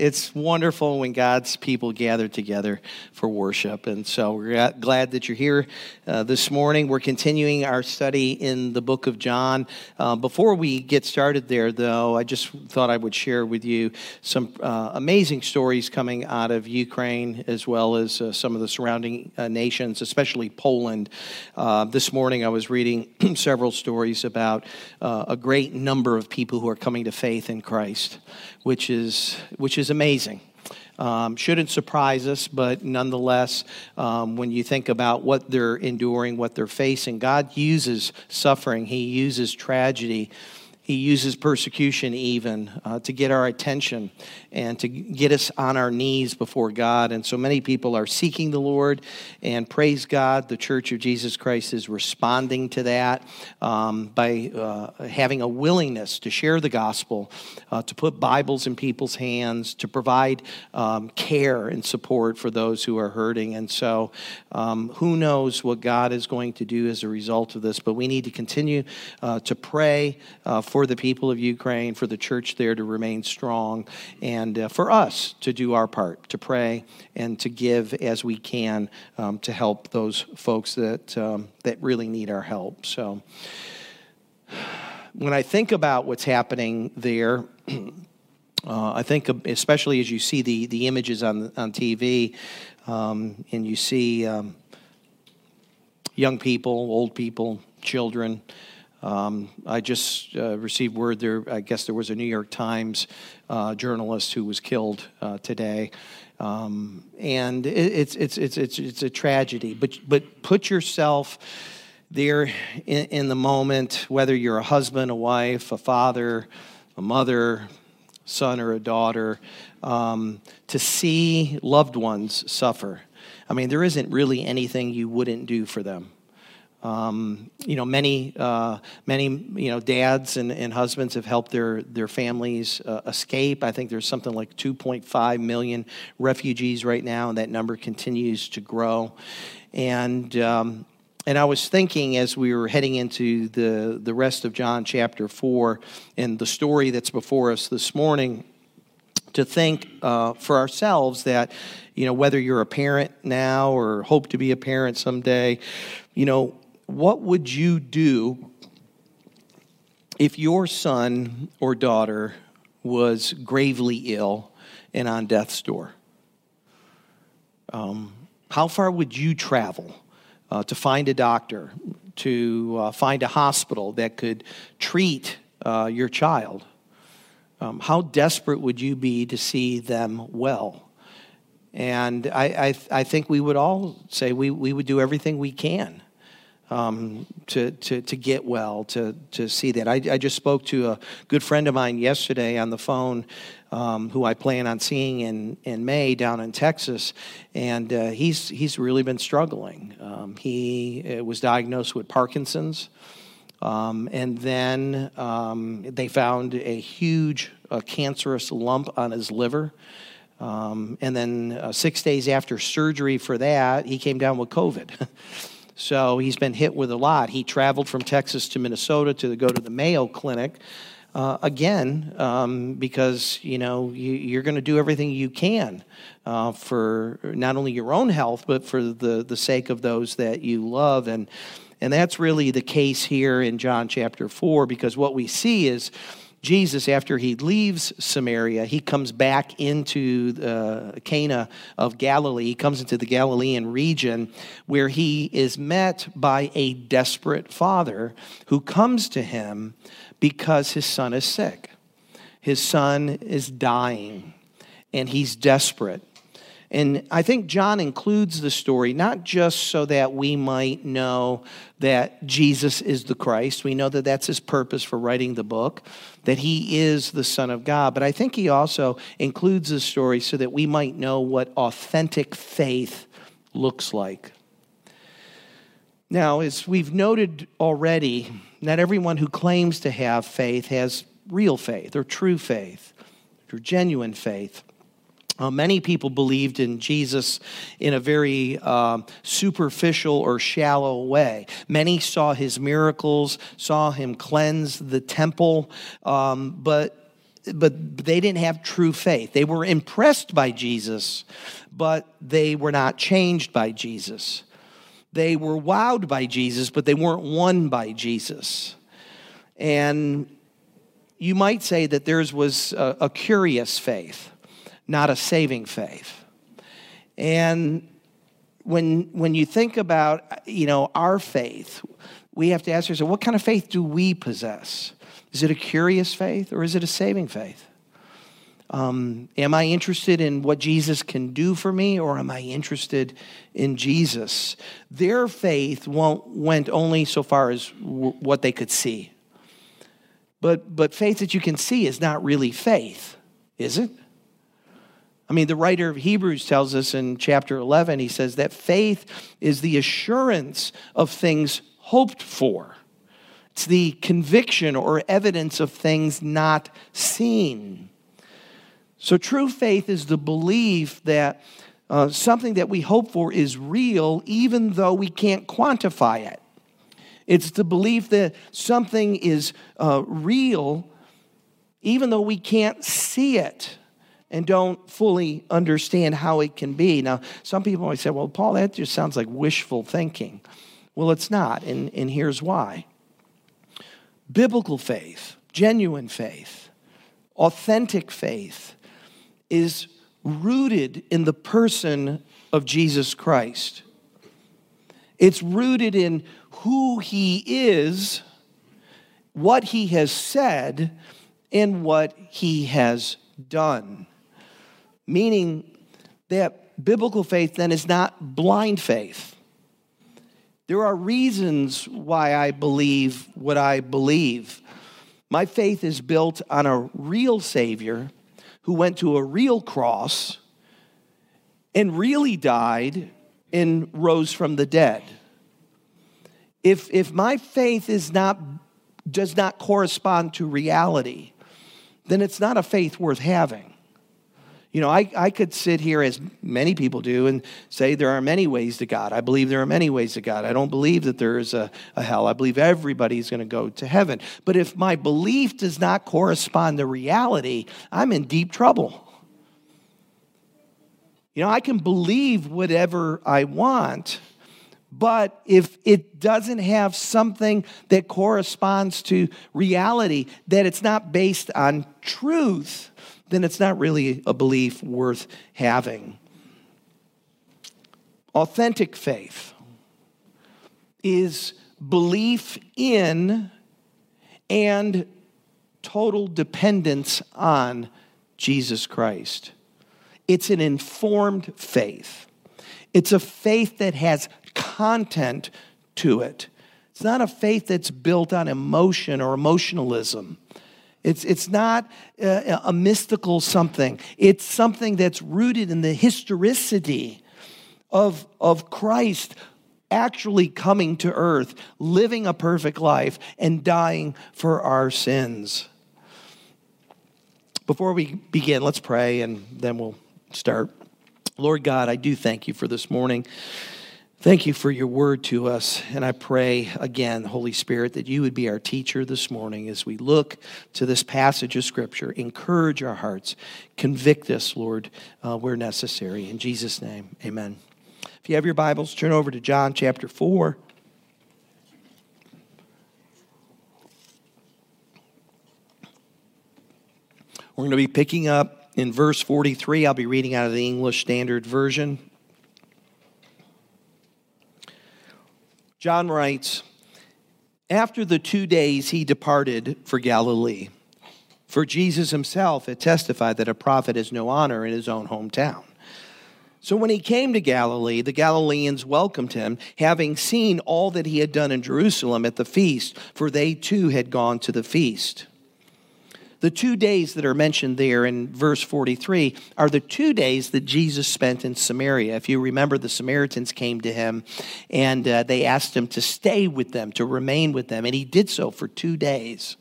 it's wonderful when God's people gather together for worship. And so we're glad that you're here uh, this morning. We're continuing our study in the book of John. Uh, before we get started there, though, I just thought I would share with you some uh, amazing stories coming out of Ukraine as well as uh, some of the surrounding uh, nations, especially Poland. Uh, this morning I was reading several stories about a great number of people who are coming to faith in Christ which is, which is amazing. Um, shouldn't surprise us, but nonetheless, um, when you think about what they're enduring, what they're facing, God uses suffering, He uses tragedy he uses persecution even uh, to get our attention and to get us on our knees before God. And so many people are seeking the Lord, and praise God, the Church of Jesus Christ is responding to that um, by uh, having a willingness to share the gospel, uh, to put Bibles in people's hands, to provide um, care and support for those who are hurting. And so, um, who knows what God is going to do as a result of this, but we need to continue uh, to pray uh, for for the people of Ukraine, for the church there to remain strong, and uh, for us to do our part, to pray and to give as we can um, to help those folks that, um, that really need our help. So, when I think about what's happening there, uh, I think, especially as you see the, the images on, on TV, um, and you see um, young people, old people, children, um, I just uh, received word there, I guess there was a New York Times uh, journalist who was killed uh, today. Um, and it, it's, it's, it's, it's, it's a tragedy. But, but put yourself there in, in the moment, whether you're a husband, a wife, a father, a mother, son, or a daughter, um, to see loved ones suffer. I mean, there isn't really anything you wouldn't do for them. Um, you know, many, uh, many, you know, dads and, and husbands have helped their, their families uh, escape. I think there's something like 2.5 million refugees right now, and that number continues to grow. And, um, and I was thinking as we were heading into the, the rest of John chapter 4 and the story that's before us this morning, to think uh, for ourselves that, you know, whether you're a parent now or hope to be a parent someday, you know, what would you do if your son or daughter was gravely ill and on death's door? Um, how far would you travel uh, to find a doctor, to uh, find a hospital that could treat uh, your child? Um, how desperate would you be to see them well? And I, I, I think we would all say we, we would do everything we can um, to, to, to get well, to, to see that. I, I just spoke to a good friend of mine yesterday on the phone um, who I plan on seeing in, in May down in Texas, and uh, he's, he's really been struggling. Um, he uh, was diagnosed with Parkinson's, um, and then um, they found a huge uh, cancerous lump on his liver. Um, and then uh, six days after surgery for that, he came down with COVID. So he's been hit with a lot. He traveled from Texas to Minnesota to go to the Mayo Clinic. Uh, again, um, because you know you, are going to do everything you can uh, for not only your own health, but for the the sake of those that you love, and and that's really the case here in John chapter four. Because what we see is Jesus, after he leaves Samaria, he comes back into uh, Cana of Galilee. He comes into the Galilean region where he is met by a desperate father who comes to him because his son is sick. His son is dying, and he's desperate. And I think John includes the story not just so that we might know that Jesus is the Christ. We know that that's his purpose for writing the book, that he is the Son of God. But I think he also includes the story so that we might know what authentic faith looks like. Now, as we've noted already, not everyone who claims to have faith has real faith or true faith or genuine faith. Uh, many people believed in Jesus in a very uh, superficial or shallow way. Many saw his miracles, saw him cleanse the temple, um, but but they didn't have true faith. They were impressed by Jesus, but they were not changed by Jesus. They were wowed by Jesus, but they weren't won by Jesus. And you might say that theirs was a, a curious faith, not a saving faith. And when, when you think about, you know, our faith, we have to ask ourselves, what kind of faith do we possess? Is it a curious faith or is it a saving faith? Um, am I interested in what Jesus can do for me or am I interested in Jesus? Their faith went only so far as w- what they could see. But, but faith that you can see is not really faith, is it? I mean, the writer of Hebrews tells us in chapter 11, he says that faith is the assurance of things hoped for. It's the conviction or evidence of things not seen. So, true faith is the belief that uh, something that we hope for is real, even though we can't quantify it. It's the belief that something is uh, real, even though we can't see it and don't fully understand how it can be. Now, some people might say, well, Paul, that just sounds like wishful thinking. Well, it's not, and, and here's why biblical faith, genuine faith, authentic faith is rooted in the person of Jesus Christ. It's rooted in who he is, what he has said, and what he has done. Meaning that biblical faith then is not blind faith. There are reasons why I believe what I believe. My faith is built on a real Savior who went to a real cross and really died and rose from the dead. If, if my faith is not, does not correspond to reality, then it's not a faith worth having. You know, I, I could sit here, as many people do, and say there are many ways to God. I believe there are many ways to God. I don't believe that there is a, a hell. I believe everybody's going to go to heaven. But if my belief does not correspond to reality, I'm in deep trouble. You know, I can believe whatever I want, but if it doesn't have something that corresponds to reality, that it's not based on truth, then it's not really a belief worth having. Authentic faith is belief in and total dependence on Jesus Christ. It's an informed faith. It's a faith that has content to it. It's not a faith that's built on emotion or emotionalism. It's, it's not a, a mystical something, it's something that's rooted in the historicity of, of Christ actually coming to earth, living a perfect life, and dying for our sins. Before we begin, let's pray and then we'll start. Lord God, I do thank you for this morning. Thank you for your word to us. And I pray again, Holy Spirit, that you would be our teacher this morning as we look to this passage of Scripture. Encourage our hearts, convict us, Lord, uh, where necessary. In Jesus' name, amen. If you have your Bibles, turn over to John chapter 4. We're going to be picking up in verse 43. I'll be reading out of the English Standard Version. John writes, After the two days he departed for Galilee. For Jesus himself had testified that a prophet has no honor in his own hometown. So when he came to Galilee, the Galileans welcomed him, having seen all that he had done in Jerusalem at the feast, for they too had gone to the feast. The two days that are mentioned there in verse 43 are the two days that Jesus spent in Samaria. If you remember, the Samaritans came to him and uh, they asked him to stay with them, to remain with them, and he did so for two days.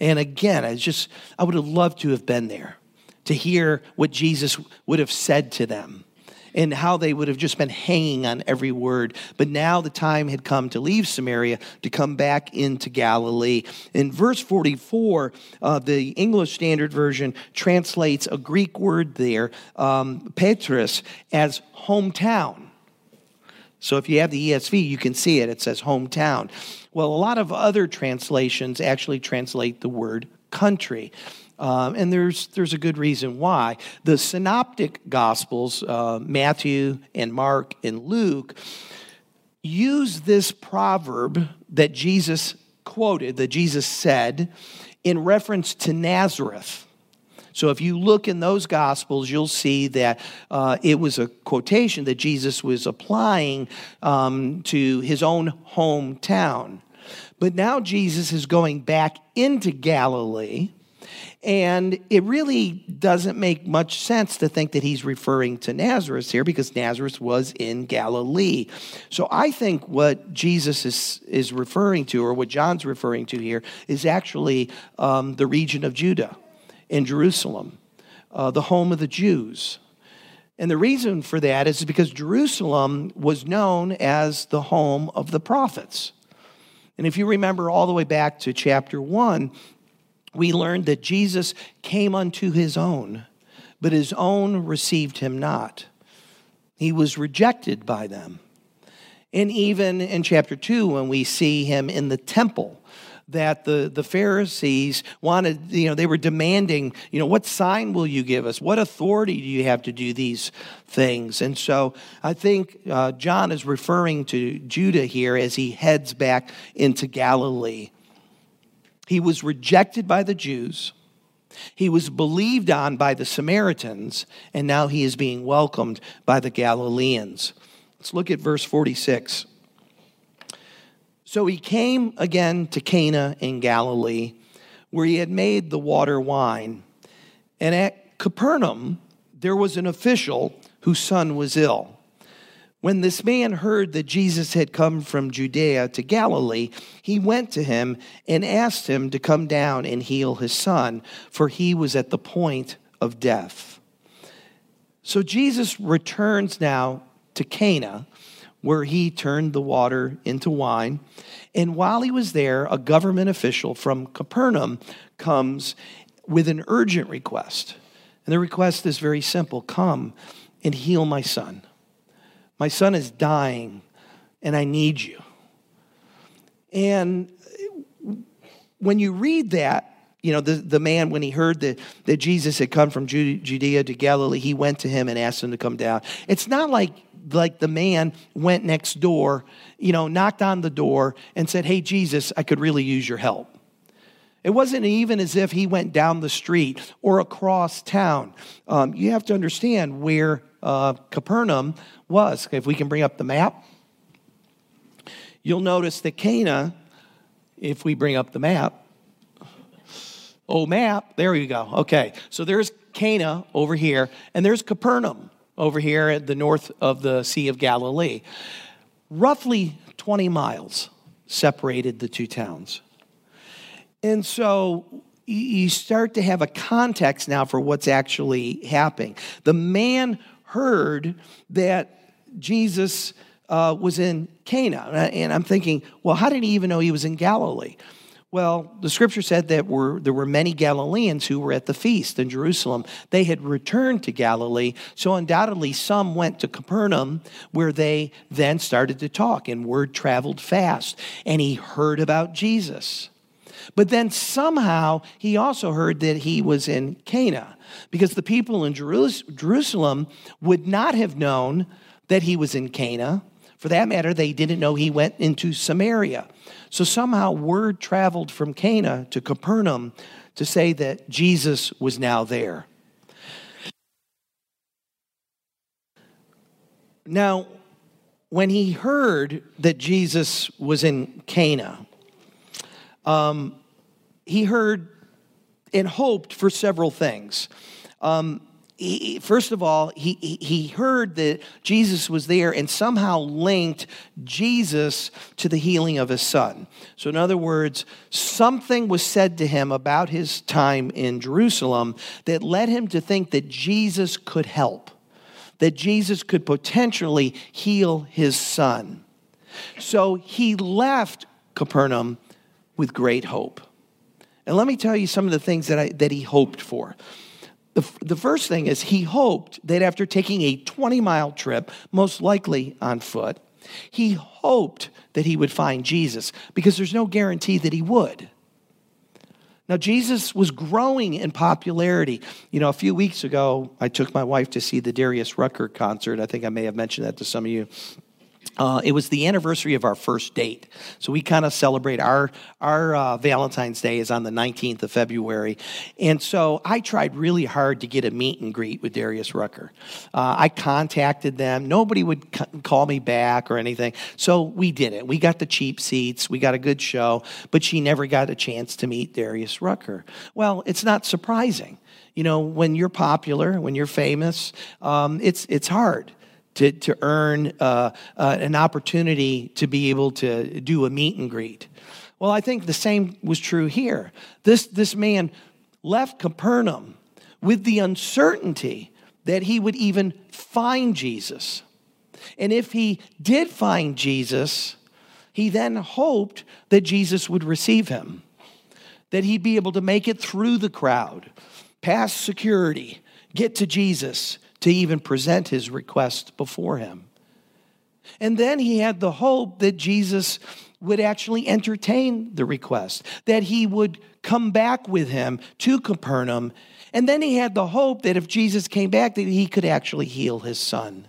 And again, I just, I would have loved to have been there to hear what Jesus would have said to them and how they would have just been hanging on every word. But now the time had come to leave Samaria to come back into Galilee. In verse 44, uh, the English Standard Version translates a Greek word there, um, patris, as hometown. So if you have the ESV, you can see it. It says hometown. Well, a lot of other translations actually translate the word country. Um, and there's, there's a good reason why. The synoptic gospels, uh, Matthew and Mark and Luke, use this proverb that Jesus quoted, that Jesus said, in reference to Nazareth. So if you look in those Gospels, you'll see that uh, it was a quotation that Jesus was applying um, to his own hometown. But now Jesus is going back into Galilee. And it really doesn't make much sense to think that he's referring to Nazareth here because Nazareth was in Galilee. So I think what Jesus is, is referring to, or what John's referring to here, is actually um, the region of Judah in Jerusalem, uh, the home of the Jews. And the reason for that is because Jerusalem was known as the home of the prophets. And if you remember all the way back to chapter 1, we learned that Jesus came unto his own, but his own received him not. He was rejected by them. And even in chapter 2, when we see him in the temple, that the, the Pharisees wanted, you know, they were demanding, you know, what sign will you give us? What authority do you have to do these things? And so I think uh, John is referring to Judah here as he heads back into Galilee. He was rejected by the Jews. He was believed on by the Samaritans, and now he is being welcomed by the Galileans. Let's look at verse 46. So he came again to Cana in Galilee, where he had made the water wine. And at Capernaum, there was an official whose son was ill. When this man heard that Jesus had come from Judea to Galilee, he went to him and asked him to come down and heal his son, for he was at the point of death. So Jesus returns now to Cana where he turned the water into wine. And while he was there, a government official from Capernaum comes with an urgent request. And the request is very simple come and heal my son. My son is dying, and I need you. And when you read that, you know, the, the man, when he heard that, that Jesus had come from Judea to Galilee, he went to him and asked him to come down. It's not like like the man went next door, you know, knocked on the door and said, Hey, Jesus, I could really use your help. It wasn't even as if he went down the street or across town. Um, you have to understand where uh, Capernaum was. If we can bring up the map, you'll notice that Cana, if we bring up the map, oh, map, there you go. Okay, so there's Cana over here, and there's Capernaum over here at the north of the Sea of Galilee. Roughly 20 miles separated the two towns. And so you start to have a context now for what's actually happening. The man heard that Jesus uh, was in Cana. And I'm thinking, well, how did he even know he was in Galilee? Well, the scripture said that were, there were many Galileans who were at the feast in Jerusalem. They had returned to Galilee, so undoubtedly some went to Capernaum, where they then started to talk, and word traveled fast. And he heard about Jesus. But then somehow he also heard that he was in Cana, because the people in Jerusalem would not have known that he was in Cana. For that matter, they didn't know he went into Samaria. So somehow word traveled from Cana to Capernaum to say that Jesus was now there. Now, when he heard that Jesus was in Cana, um, he heard and hoped for several things. Um, he, first of all, he, he heard that Jesus was there and somehow linked Jesus to the healing of his son. So, in other words, something was said to him about his time in Jerusalem that led him to think that Jesus could help that Jesus could potentially heal his son. So he left Capernaum with great hope. And let me tell you some of the things that, I, that he hoped for. The, the first thing is he hoped that after taking a 20 mile trip, most likely on foot, he hoped that he would find Jesus because there's no guarantee that he would. Now, Jesus was growing in popularity. You know, a few weeks ago, I took my wife to see the Darius Rucker concert. I think I may have mentioned that to some of you. Uh, it was the anniversary of our first date. So we kind of celebrate our, our uh, Valentine's Day is on the 19th of February. And so I tried really hard to get a meet and greet with Darius Rucker. Uh, I contacted them. Nobody would c- call me back or anything. So we did it. We got the cheap seats. We got a good show, but she never got a chance to meet Darius Rucker. Well, it's not surprising. You know, when you're popular, when you're famous, um, it's, it's hard to, to earn uh, uh, an opportunity to be able to do a meet and greet. Well, I think the same was true here. This, this man left Capernaum with the uncertainty that he would even find Jesus. And if he did find Jesus, he then hoped that Jesus would receive him, that he'd be able to make it through the crowd, past security, get to Jesus, to even present his request before him. And then he had the hope that Jesus would actually entertain the request, that he would come back with him to Capernaum. And then he had the hope that if Jesus came back, that he could actually heal his son.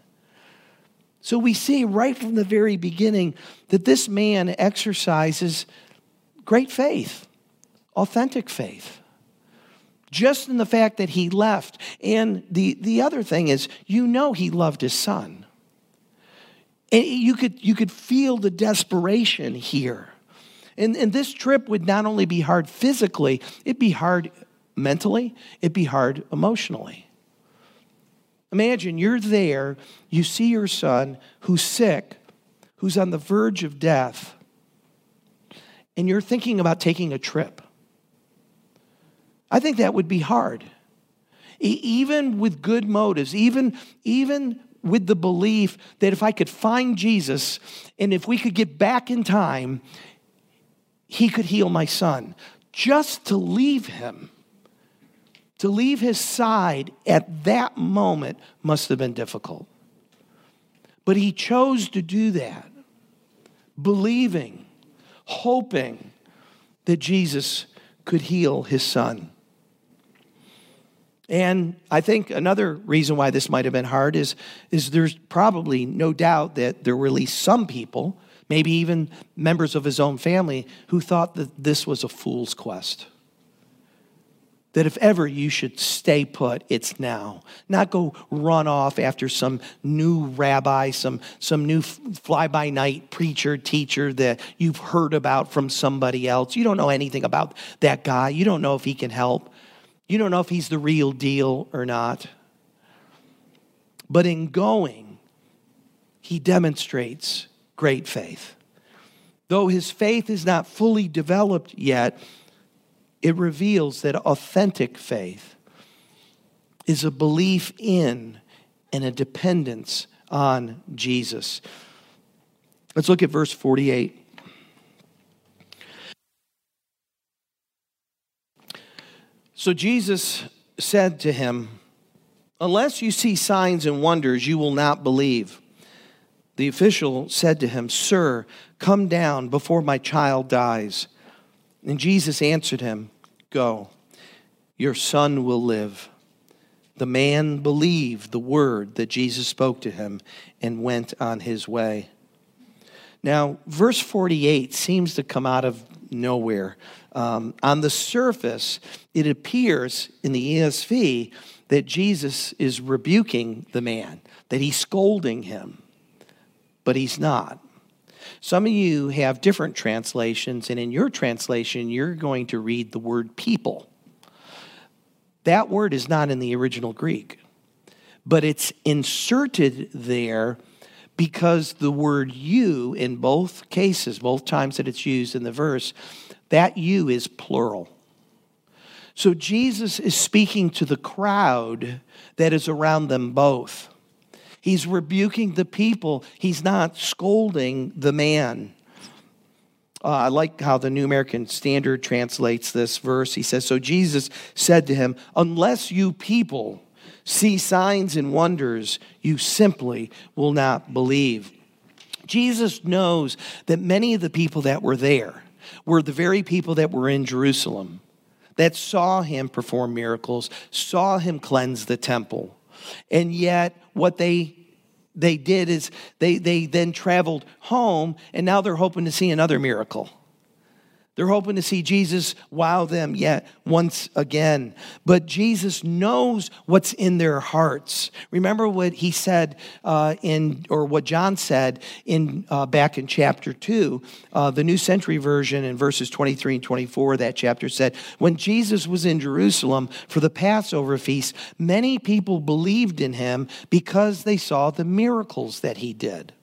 So we see right from the very beginning that this man exercises great faith, authentic faith just in the fact that he left. And the, the other thing is, you know, he loved his son. And you could, you could feel the desperation here. And, and this trip would not only be hard physically, it'd be hard mentally, it'd be hard emotionally. Imagine you're there, you see your son who's sick, who's on the verge of death, and you're thinking about taking a trip. I think that would be hard. E- even with good motives, even, even with the belief that if I could find Jesus and if we could get back in time, he could heal my son. Just to leave him, to leave his side at that moment must have been difficult. But he chose to do that, believing, hoping that Jesus could heal his son. And I think another reason why this might have been hard is, is there's probably no doubt that there were at least some people, maybe even members of his own family, who thought that this was a fool's quest. That if ever you should stay put, it's now. Not go run off after some new rabbi, some, some new fly by night preacher, teacher that you've heard about from somebody else. You don't know anything about that guy. You don't know if he can help. You don't know if he's the real deal or not. But in going, he demonstrates great faith. Though his faith is not fully developed yet, it reveals that authentic faith is a belief in and a dependence on Jesus. Let's look at verse 48. So Jesus said to him, Unless you see signs and wonders, you will not believe. The official said to him, Sir, come down before my child dies. And Jesus answered him, Go, your son will live. The man believed the word that Jesus spoke to him and went on his way. Now, verse 48 seems to come out of nowhere. Um, on the surface, it appears in the ESV that Jesus is rebuking the man, that he's scolding him, but he's not. Some of you have different translations, and in your translation, you're going to read the word people. That word is not in the original Greek, but it's inserted there because the word you in both cases, both times that it's used in the verse, that you is plural. So Jesus is speaking to the crowd that is around them both. He's rebuking the people, he's not scolding the man. Uh, I like how the New American Standard translates this verse. He says, So Jesus said to him, Unless you people see signs and wonders, you simply will not believe. Jesus knows that many of the people that were there were the very people that were in Jerusalem that saw him perform miracles, saw him cleanse the temple. And yet, what they they did is they, they then traveled home and now they're hoping to see another miracle. They're hoping to see Jesus wow them yet once again. But Jesus knows what's in their hearts. Remember what he said uh, in, or what John said in uh, back in chapter two, uh, the New Century Version in verses 23 and 24. That chapter said, when Jesus was in Jerusalem for the Passover feast, many people believed in him because they saw the miracles that he did.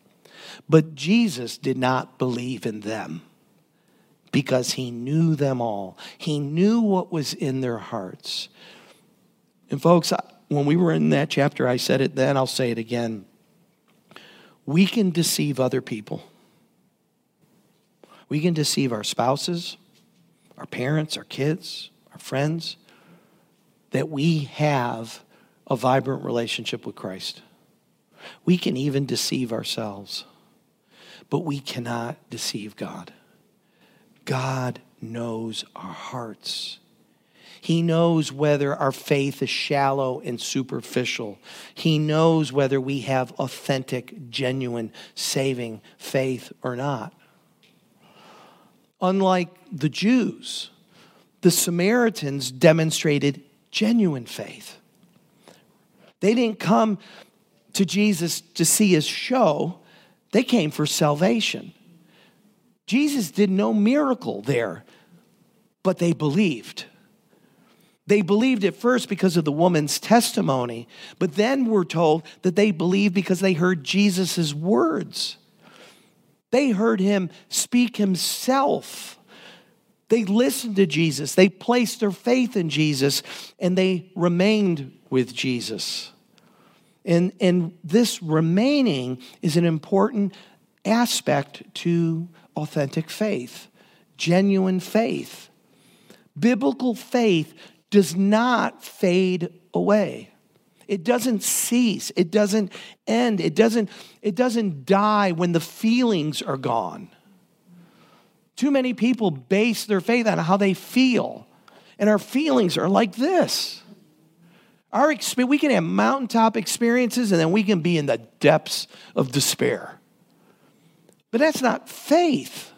But Jesus did not believe in them because he knew them all. He knew what was in their hearts. And, folks, when we were in that chapter, I said it then, I'll say it again. We can deceive other people. We can deceive our spouses, our parents, our kids, our friends, that we have a vibrant relationship with Christ. We can even deceive ourselves, but we cannot deceive God. God knows our hearts. He knows whether our faith is shallow and superficial. He knows whether we have authentic, genuine, saving faith or not. Unlike the Jews, the Samaritans demonstrated genuine faith. They didn't come to Jesus to see his show, they came for salvation. Jesus did no miracle there, but they believed. They believed at first because of the woman's testimony, but then we're told that they believed because they heard Jesus' words. They heard him speak himself. They listened to Jesus. They placed their faith in Jesus and they remained with Jesus. And, and this remaining is an important aspect to authentic faith, genuine faith. Biblical faith does not fade away. It doesn't cease. It doesn't end. It doesn't, it doesn't die when the feelings are gone. Too many people base their faith on how they feel. And our feelings are like this. Our we can have mountaintop experiences and then we can be in the depths of despair. But that's not faith.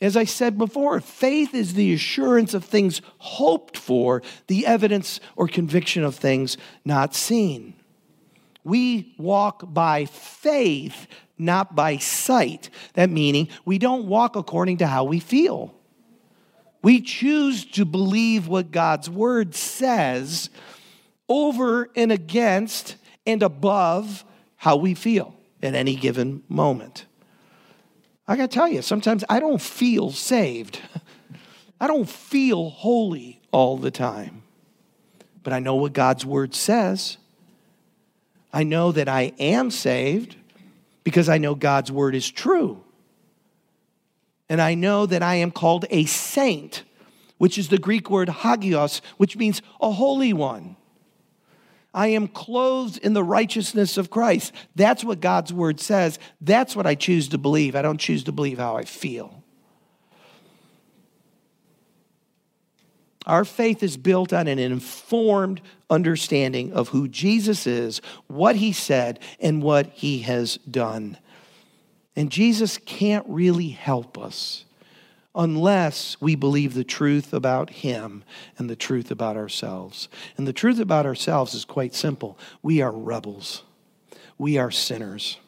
As I said before, faith is the assurance of things hoped for, the evidence or conviction of things not seen. We walk by faith, not by sight. That meaning we don't walk according to how we feel. We choose to believe what God's word says over and against and above how we feel at any given moment. I got to tell you, sometimes I don't feel saved. I don't feel holy all the time. But I know what God's word says. I know that I am saved because I know God's word is true. And I know that I am called a saint, which is the Greek word hagios, which means a holy one. I am clothed in the righteousness of Christ. That's what God's word says. That's what I choose to believe. I don't choose to believe how I feel. Our faith is built on an informed understanding of who Jesus is, what he said, and what he has done. And Jesus can't really help us unless we believe the truth about Him and the truth about ourselves. And the truth about ourselves is quite simple we are rebels, we are sinners.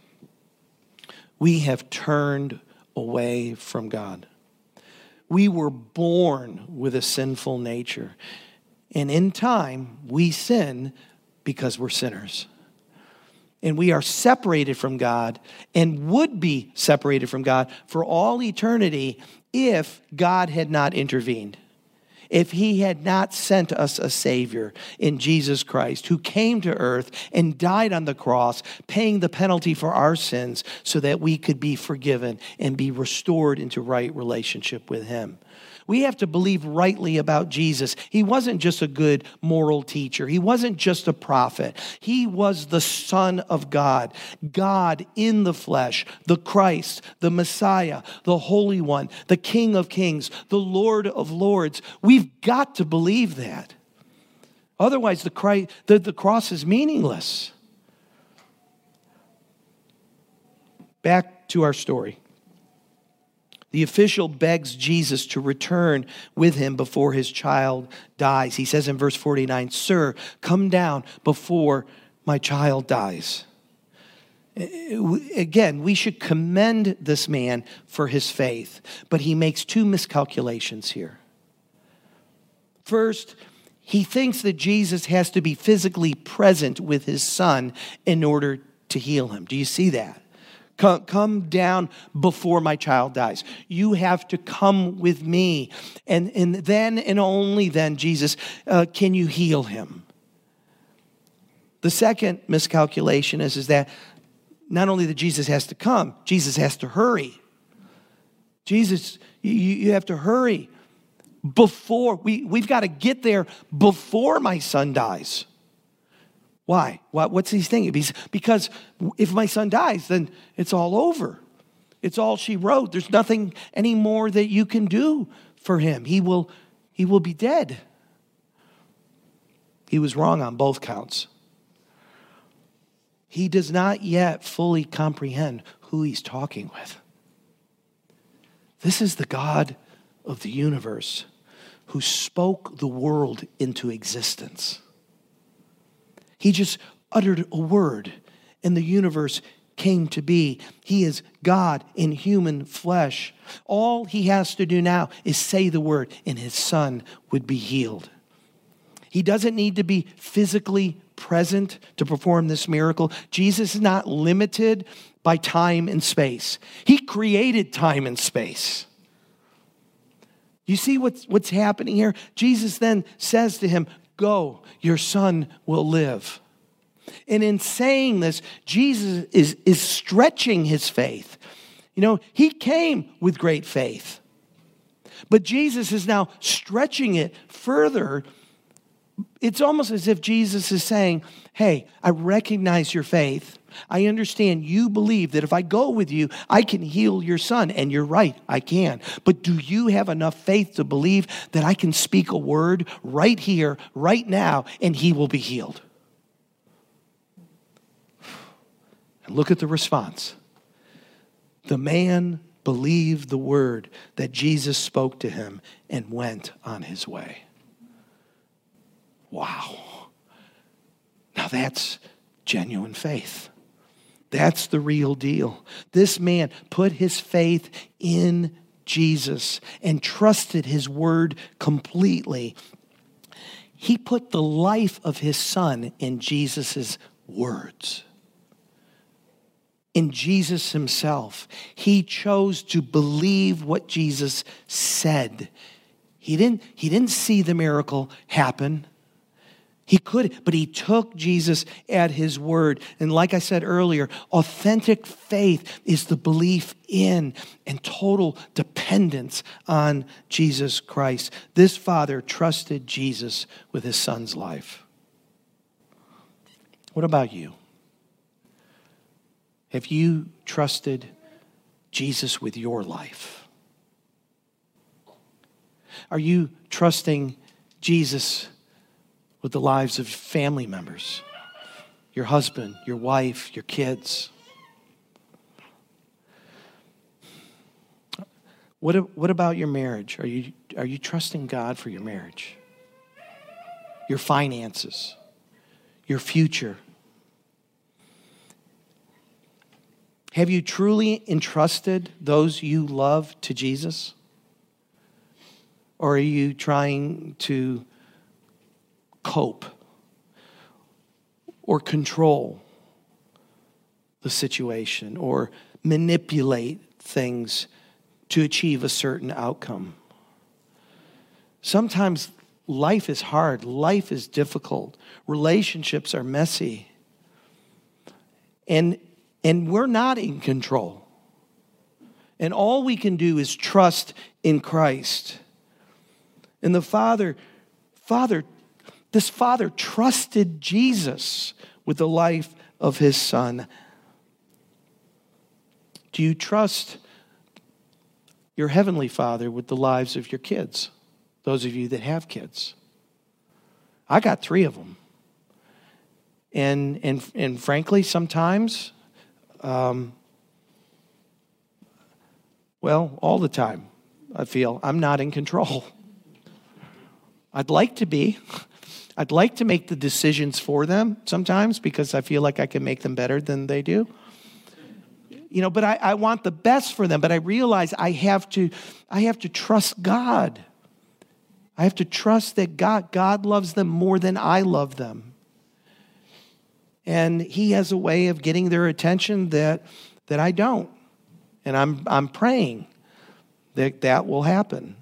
We have turned away from God. We were born with a sinful nature. And in time, we sin because we're sinners and we are separated from God and would be separated from God for all eternity if God had not intervened, if he had not sent us a Savior in Jesus Christ, who came to earth and died on the cross, paying the penalty for our sins so that we could be forgiven and be restored into right relationship with him. We have to believe rightly about Jesus. He wasn't just a good moral teacher, he wasn't just a prophet. He was the Son of God, God in the flesh, the Christ, the Messiah, the Holy One, the King of Kings, the Lord of Lords. We've got to believe that. Otherwise, the, Christ, the, the cross is meaningless. Back to our story. The official begs Jesus to return with him before his child dies. He says in verse 49, Sir, come down before my child dies. Again, we should commend this man for his faith, but he makes two miscalculations here. First, he thinks that Jesus has to be physically present with his son in order to heal him. Do you see that? Come, come down before my child dies. You have to come with me. And, and then and only then, Jesus, uh, can you heal him. The second miscalculation is, is that not only that Jesus has to come, Jesus has to hurry. Jesus, you, you have to hurry before, we, we've got to get there before my son dies. Why? What's he thinking? Because if my son dies, then it's all over. It's all she wrote. There's nothing anymore that you can do for him. He will, he will be dead. He was wrong on both counts. He does not yet fully comprehend who he's talking with. This is the God of the universe who spoke the world into existence. He just uttered a word, and the universe came to be. He is God in human flesh. All he has to do now is say the word, and his son would be healed. He doesn't need to be physically present to perform this miracle. Jesus is not limited by time and space, he created time and space. You see what's, what's happening here? Jesus then says to him, Go, your son will live. And in saying this, Jesus is, is stretching his faith. You know, he came with great faith, but Jesus is now stretching it further. It's almost as if Jesus is saying, Hey, I recognize your faith. I understand you believe that if I go with you, I can heal your son. And you're right, I can. But do you have enough faith to believe that I can speak a word right here, right now, and he will be healed? And look at the response. The man believed the word that Jesus spoke to him and went on his way. Wow. Now that's genuine faith. That's the real deal. This man put his faith in Jesus and trusted his word completely. He put the life of his son in Jesus' words. In Jesus himself. He chose to believe what Jesus said. He didn't, he didn't see the miracle happen. He could, but he took Jesus at his word. And like I said earlier, authentic faith is the belief in and total dependence on Jesus Christ. This father trusted Jesus with his son's life. What about you? Have you trusted Jesus with your life? Are you trusting Jesus? With the lives of family members, your husband, your wife, your kids. What, what about your marriage? Are you, are you trusting God for your marriage? Your finances, your future? Have you truly entrusted those you love to Jesus? Or are you trying to cope or control the situation or manipulate things to achieve a certain outcome. Sometimes life is hard, life is difficult, relationships are messy. And, and we're not in control. And all we can do is trust in Christ. And the Father, Father, this Father trusted Jesus with the life of his Son. Do you trust your Heavenly Father with the lives of your kids? Those of you that have kids. I got three of them. And, and, and frankly, sometimes, um, well, all the time, I feel I'm not in control. I'd like to be. I'd like to make the decisions for them sometimes because I feel like I can make them better than they do. You know, but I, I want the best for them, but I realize I have to, I have to trust God. I have to trust that God, God loves them more than I love them. And He has a way of getting their attention that, that I don't. And I'm, I'm praying that that will happen.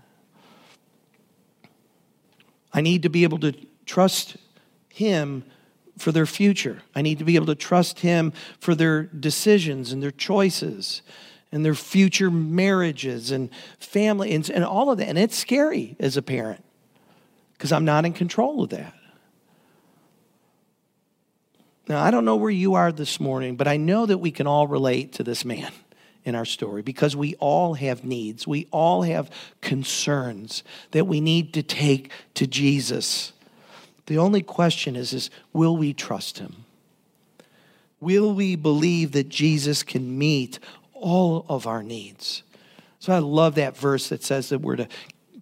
I need to be able to trust Him for their future. I need to be able to trust Him for their decisions and their choices and their future marriages and family and, and all of that. And it's scary as a parent because I'm not in control of that. Now, I don't know where you are this morning, but I know that we can all relate to this man in our story because we all have needs. We all have concerns that we need to take to Jesus. The only question is, is will we trust him? Will we believe that Jesus can meet all of our needs? So I love that verse that says that we're to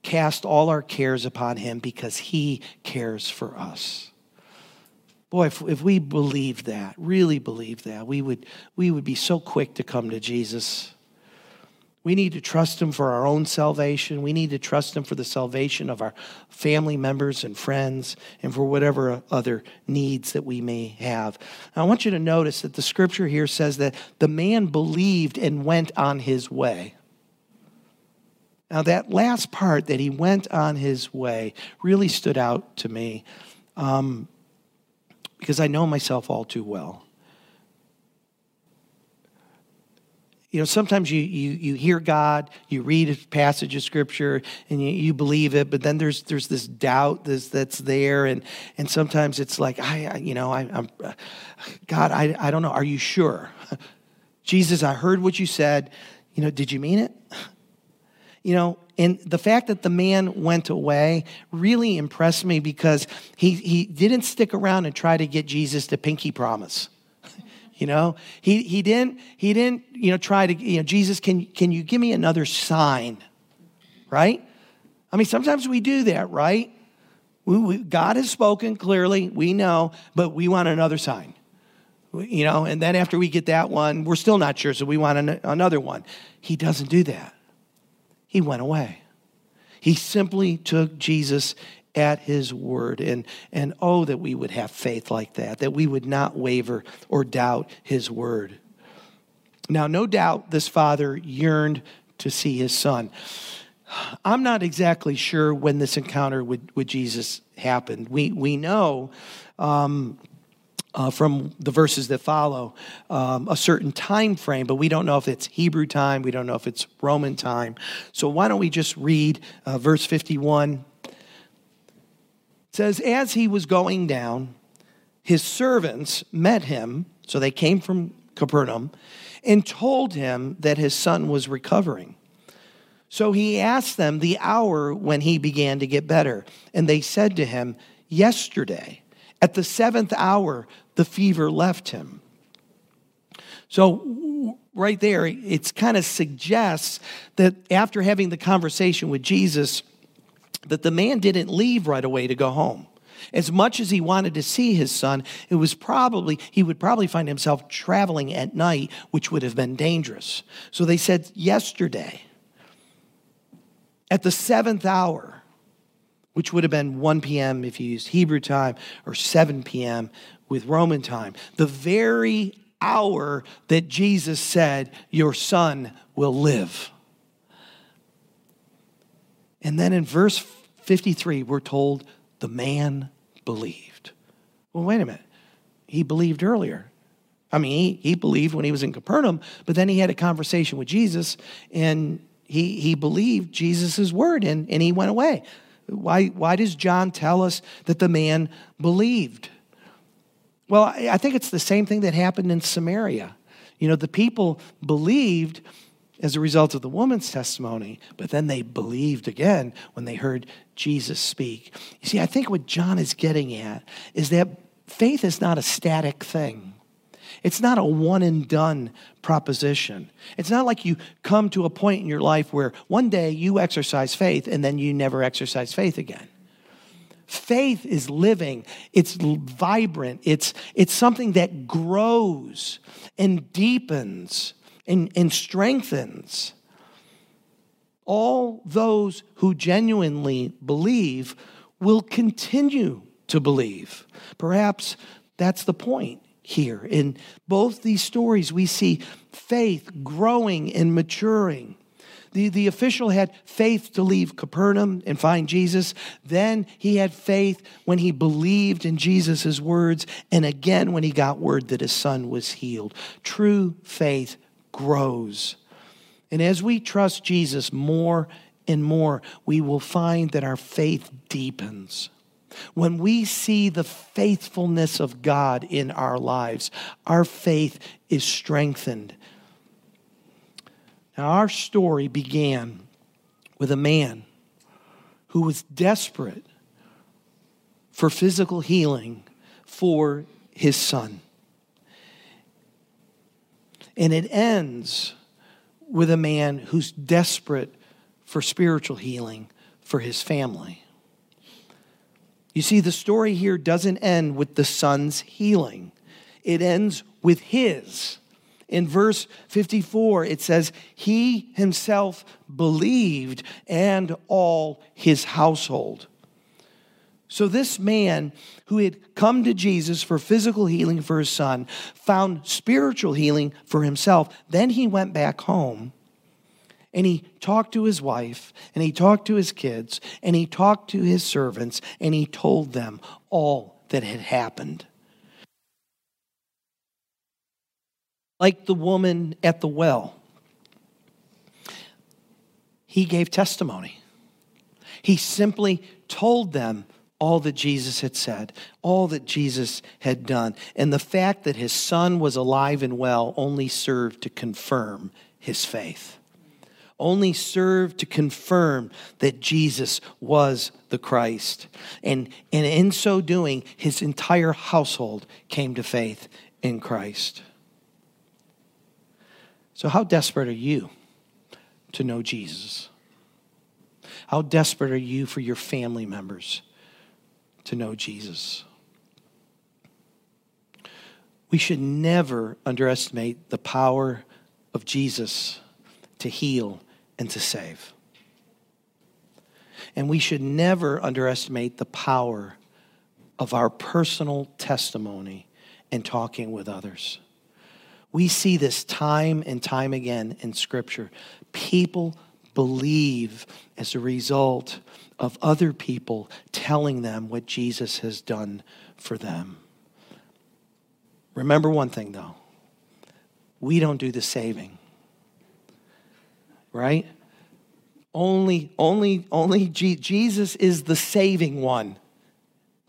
cast all our cares upon him because he cares for us. Boy, if, if we believe that, really believe that, we would, we would be so quick to come to Jesus. We need to trust Him for our own salvation. We need to trust Him for the salvation of our family members and friends and for whatever other needs that we may have. Now, I want you to notice that the scripture here says that the man believed and went on his way. Now, that last part that he went on his way really stood out to me. Um, because I know myself all too well. You know, sometimes you, you, you hear God, you read a passage of scripture, and you, you believe it, but then there's, there's this doubt that's, that's there. And, and sometimes it's like, I, you know, I, am uh, God, I, I don't know. Are you sure? Jesus, I heard what you said. You know, did you mean it? You know, and the fact that the man went away really impressed me because he, he didn't stick around and try to get Jesus to pinky promise. You know, he, he didn't, he didn't, you know, try to, you know, Jesus, can, can you give me another sign? Right? I mean, sometimes we do that, right? We, we, God has spoken clearly, we know, but we want another sign. You know, and then after we get that one, we're still not sure, so we want an, another one. He doesn't do that he went away. He simply took Jesus at his word. And, and oh, that we would have faith like that, that we would not waver or doubt his word. Now, no doubt this father yearned to see his son. I'm not exactly sure when this encounter with, with Jesus happened. We, we know um, uh, from the verses that follow um, a certain time frame, but we don't know if it's Hebrew time, we don't know if it's Roman time. So why don't we just read uh, verse 51? Says, As he was going down, his servants met him, so they came from Capernaum, and told him that his son was recovering. So he asked them the hour when he began to get better, and they said to him, Yesterday. At the seventh hour, the fever left him. So, right there, it kind of suggests that after having the conversation with Jesus, that the man didn't leave right away to go home. As much as he wanted to see his son, it was probably, he would probably find himself traveling at night, which would have been dangerous. So they said, yesterday, at the seventh hour, which would have been 1 p.m. if you used Hebrew time, or 7 p.m. with Roman time. The very hour that Jesus said, Your son will live. And then in verse 53, we're told the man believed. Well, wait a minute. He believed earlier. I mean, he, he believed when he was in Capernaum, but then he had a conversation with Jesus and he, he believed Jesus' word and, and he went away. Why, why does John tell us that the man believed? Well, I think it's the same thing that happened in Samaria. You know, the people believed as a result of the woman's testimony, but then they believed again when they heard Jesus speak. You see, I think what John is getting at is that faith is not a static thing. It's not a one and done proposition. It's not like you come to a point in your life where one day you exercise faith and then you never exercise faith again. Faith is living, it's vibrant, it's, it's something that grows and deepens and, and strengthens. All those who genuinely believe will continue to believe. Perhaps that's the point here. In both these stories, we see faith growing and maturing. The, the official had faith to leave Capernaum and find Jesus. Then he had faith when he believed in Jesus' words, and again when he got word that his son was healed. True faith grows. And as we trust Jesus more and more, we will find that our faith deepens. When we see the faithfulness of God in our lives, our faith is strengthened now, our story began with a man who was desperate for physical healing for his son. And it ends with a man who's desperate for spiritual healing for his family. You see, the story here doesn't end with the son's healing, it ends with his in verse 54, it says, He himself believed and all his household. So, this man who had come to Jesus for physical healing for his son found spiritual healing for himself. Then he went back home and he talked to his wife and he talked to his kids and he talked to his servants and he told them all that had happened. like the woman at the well. He gave testimony. He simply told them all that Jesus had said, all that Jesus had done. And the fact that his son was alive and well only served to confirm his faith, only served to confirm that Jesus was the Christ. And, and in so doing, his entire household came to faith in Christ. So, how desperate are you to know Jesus? How desperate are you for your family members to know Jesus? We should never underestimate the power of Jesus to heal and to save. And we should never underestimate the power of our personal testimony in talking with others. We see this time and time again in Scripture. People believe as a result of other people telling them what Jesus has done for them. Remember one thing, though we don't do the saving, right? Only, only, only Jesus is the saving one.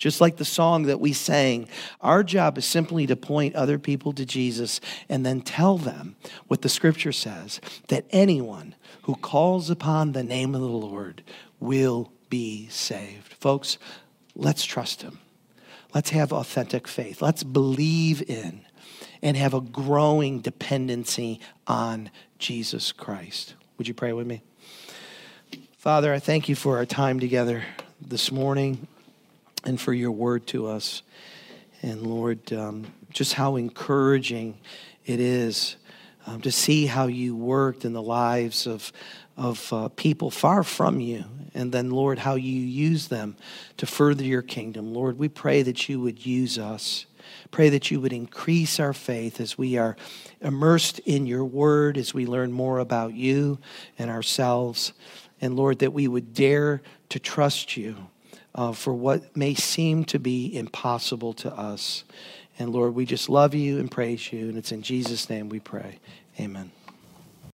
Just like the song that we sang, our job is simply to point other people to Jesus and then tell them what the scripture says that anyone who calls upon the name of the Lord will be saved. Folks, let's trust him. Let's have authentic faith. Let's believe in and have a growing dependency on Jesus Christ. Would you pray with me? Father, I thank you for our time together this morning and for your word to us. And Lord, um, just how encouraging it is um, to see how you worked in the lives of, of uh, people far from you. And then, Lord, how you use them to further your kingdom. Lord, we pray that you would use us. Pray that you would increase our faith as we are immersed in your word, as we learn more about you and ourselves. And Lord, that we would dare to trust you uh, for what may seem to be impossible to us. And Lord, we just love you and praise you. And it's in Jesus' name we pray. Amen.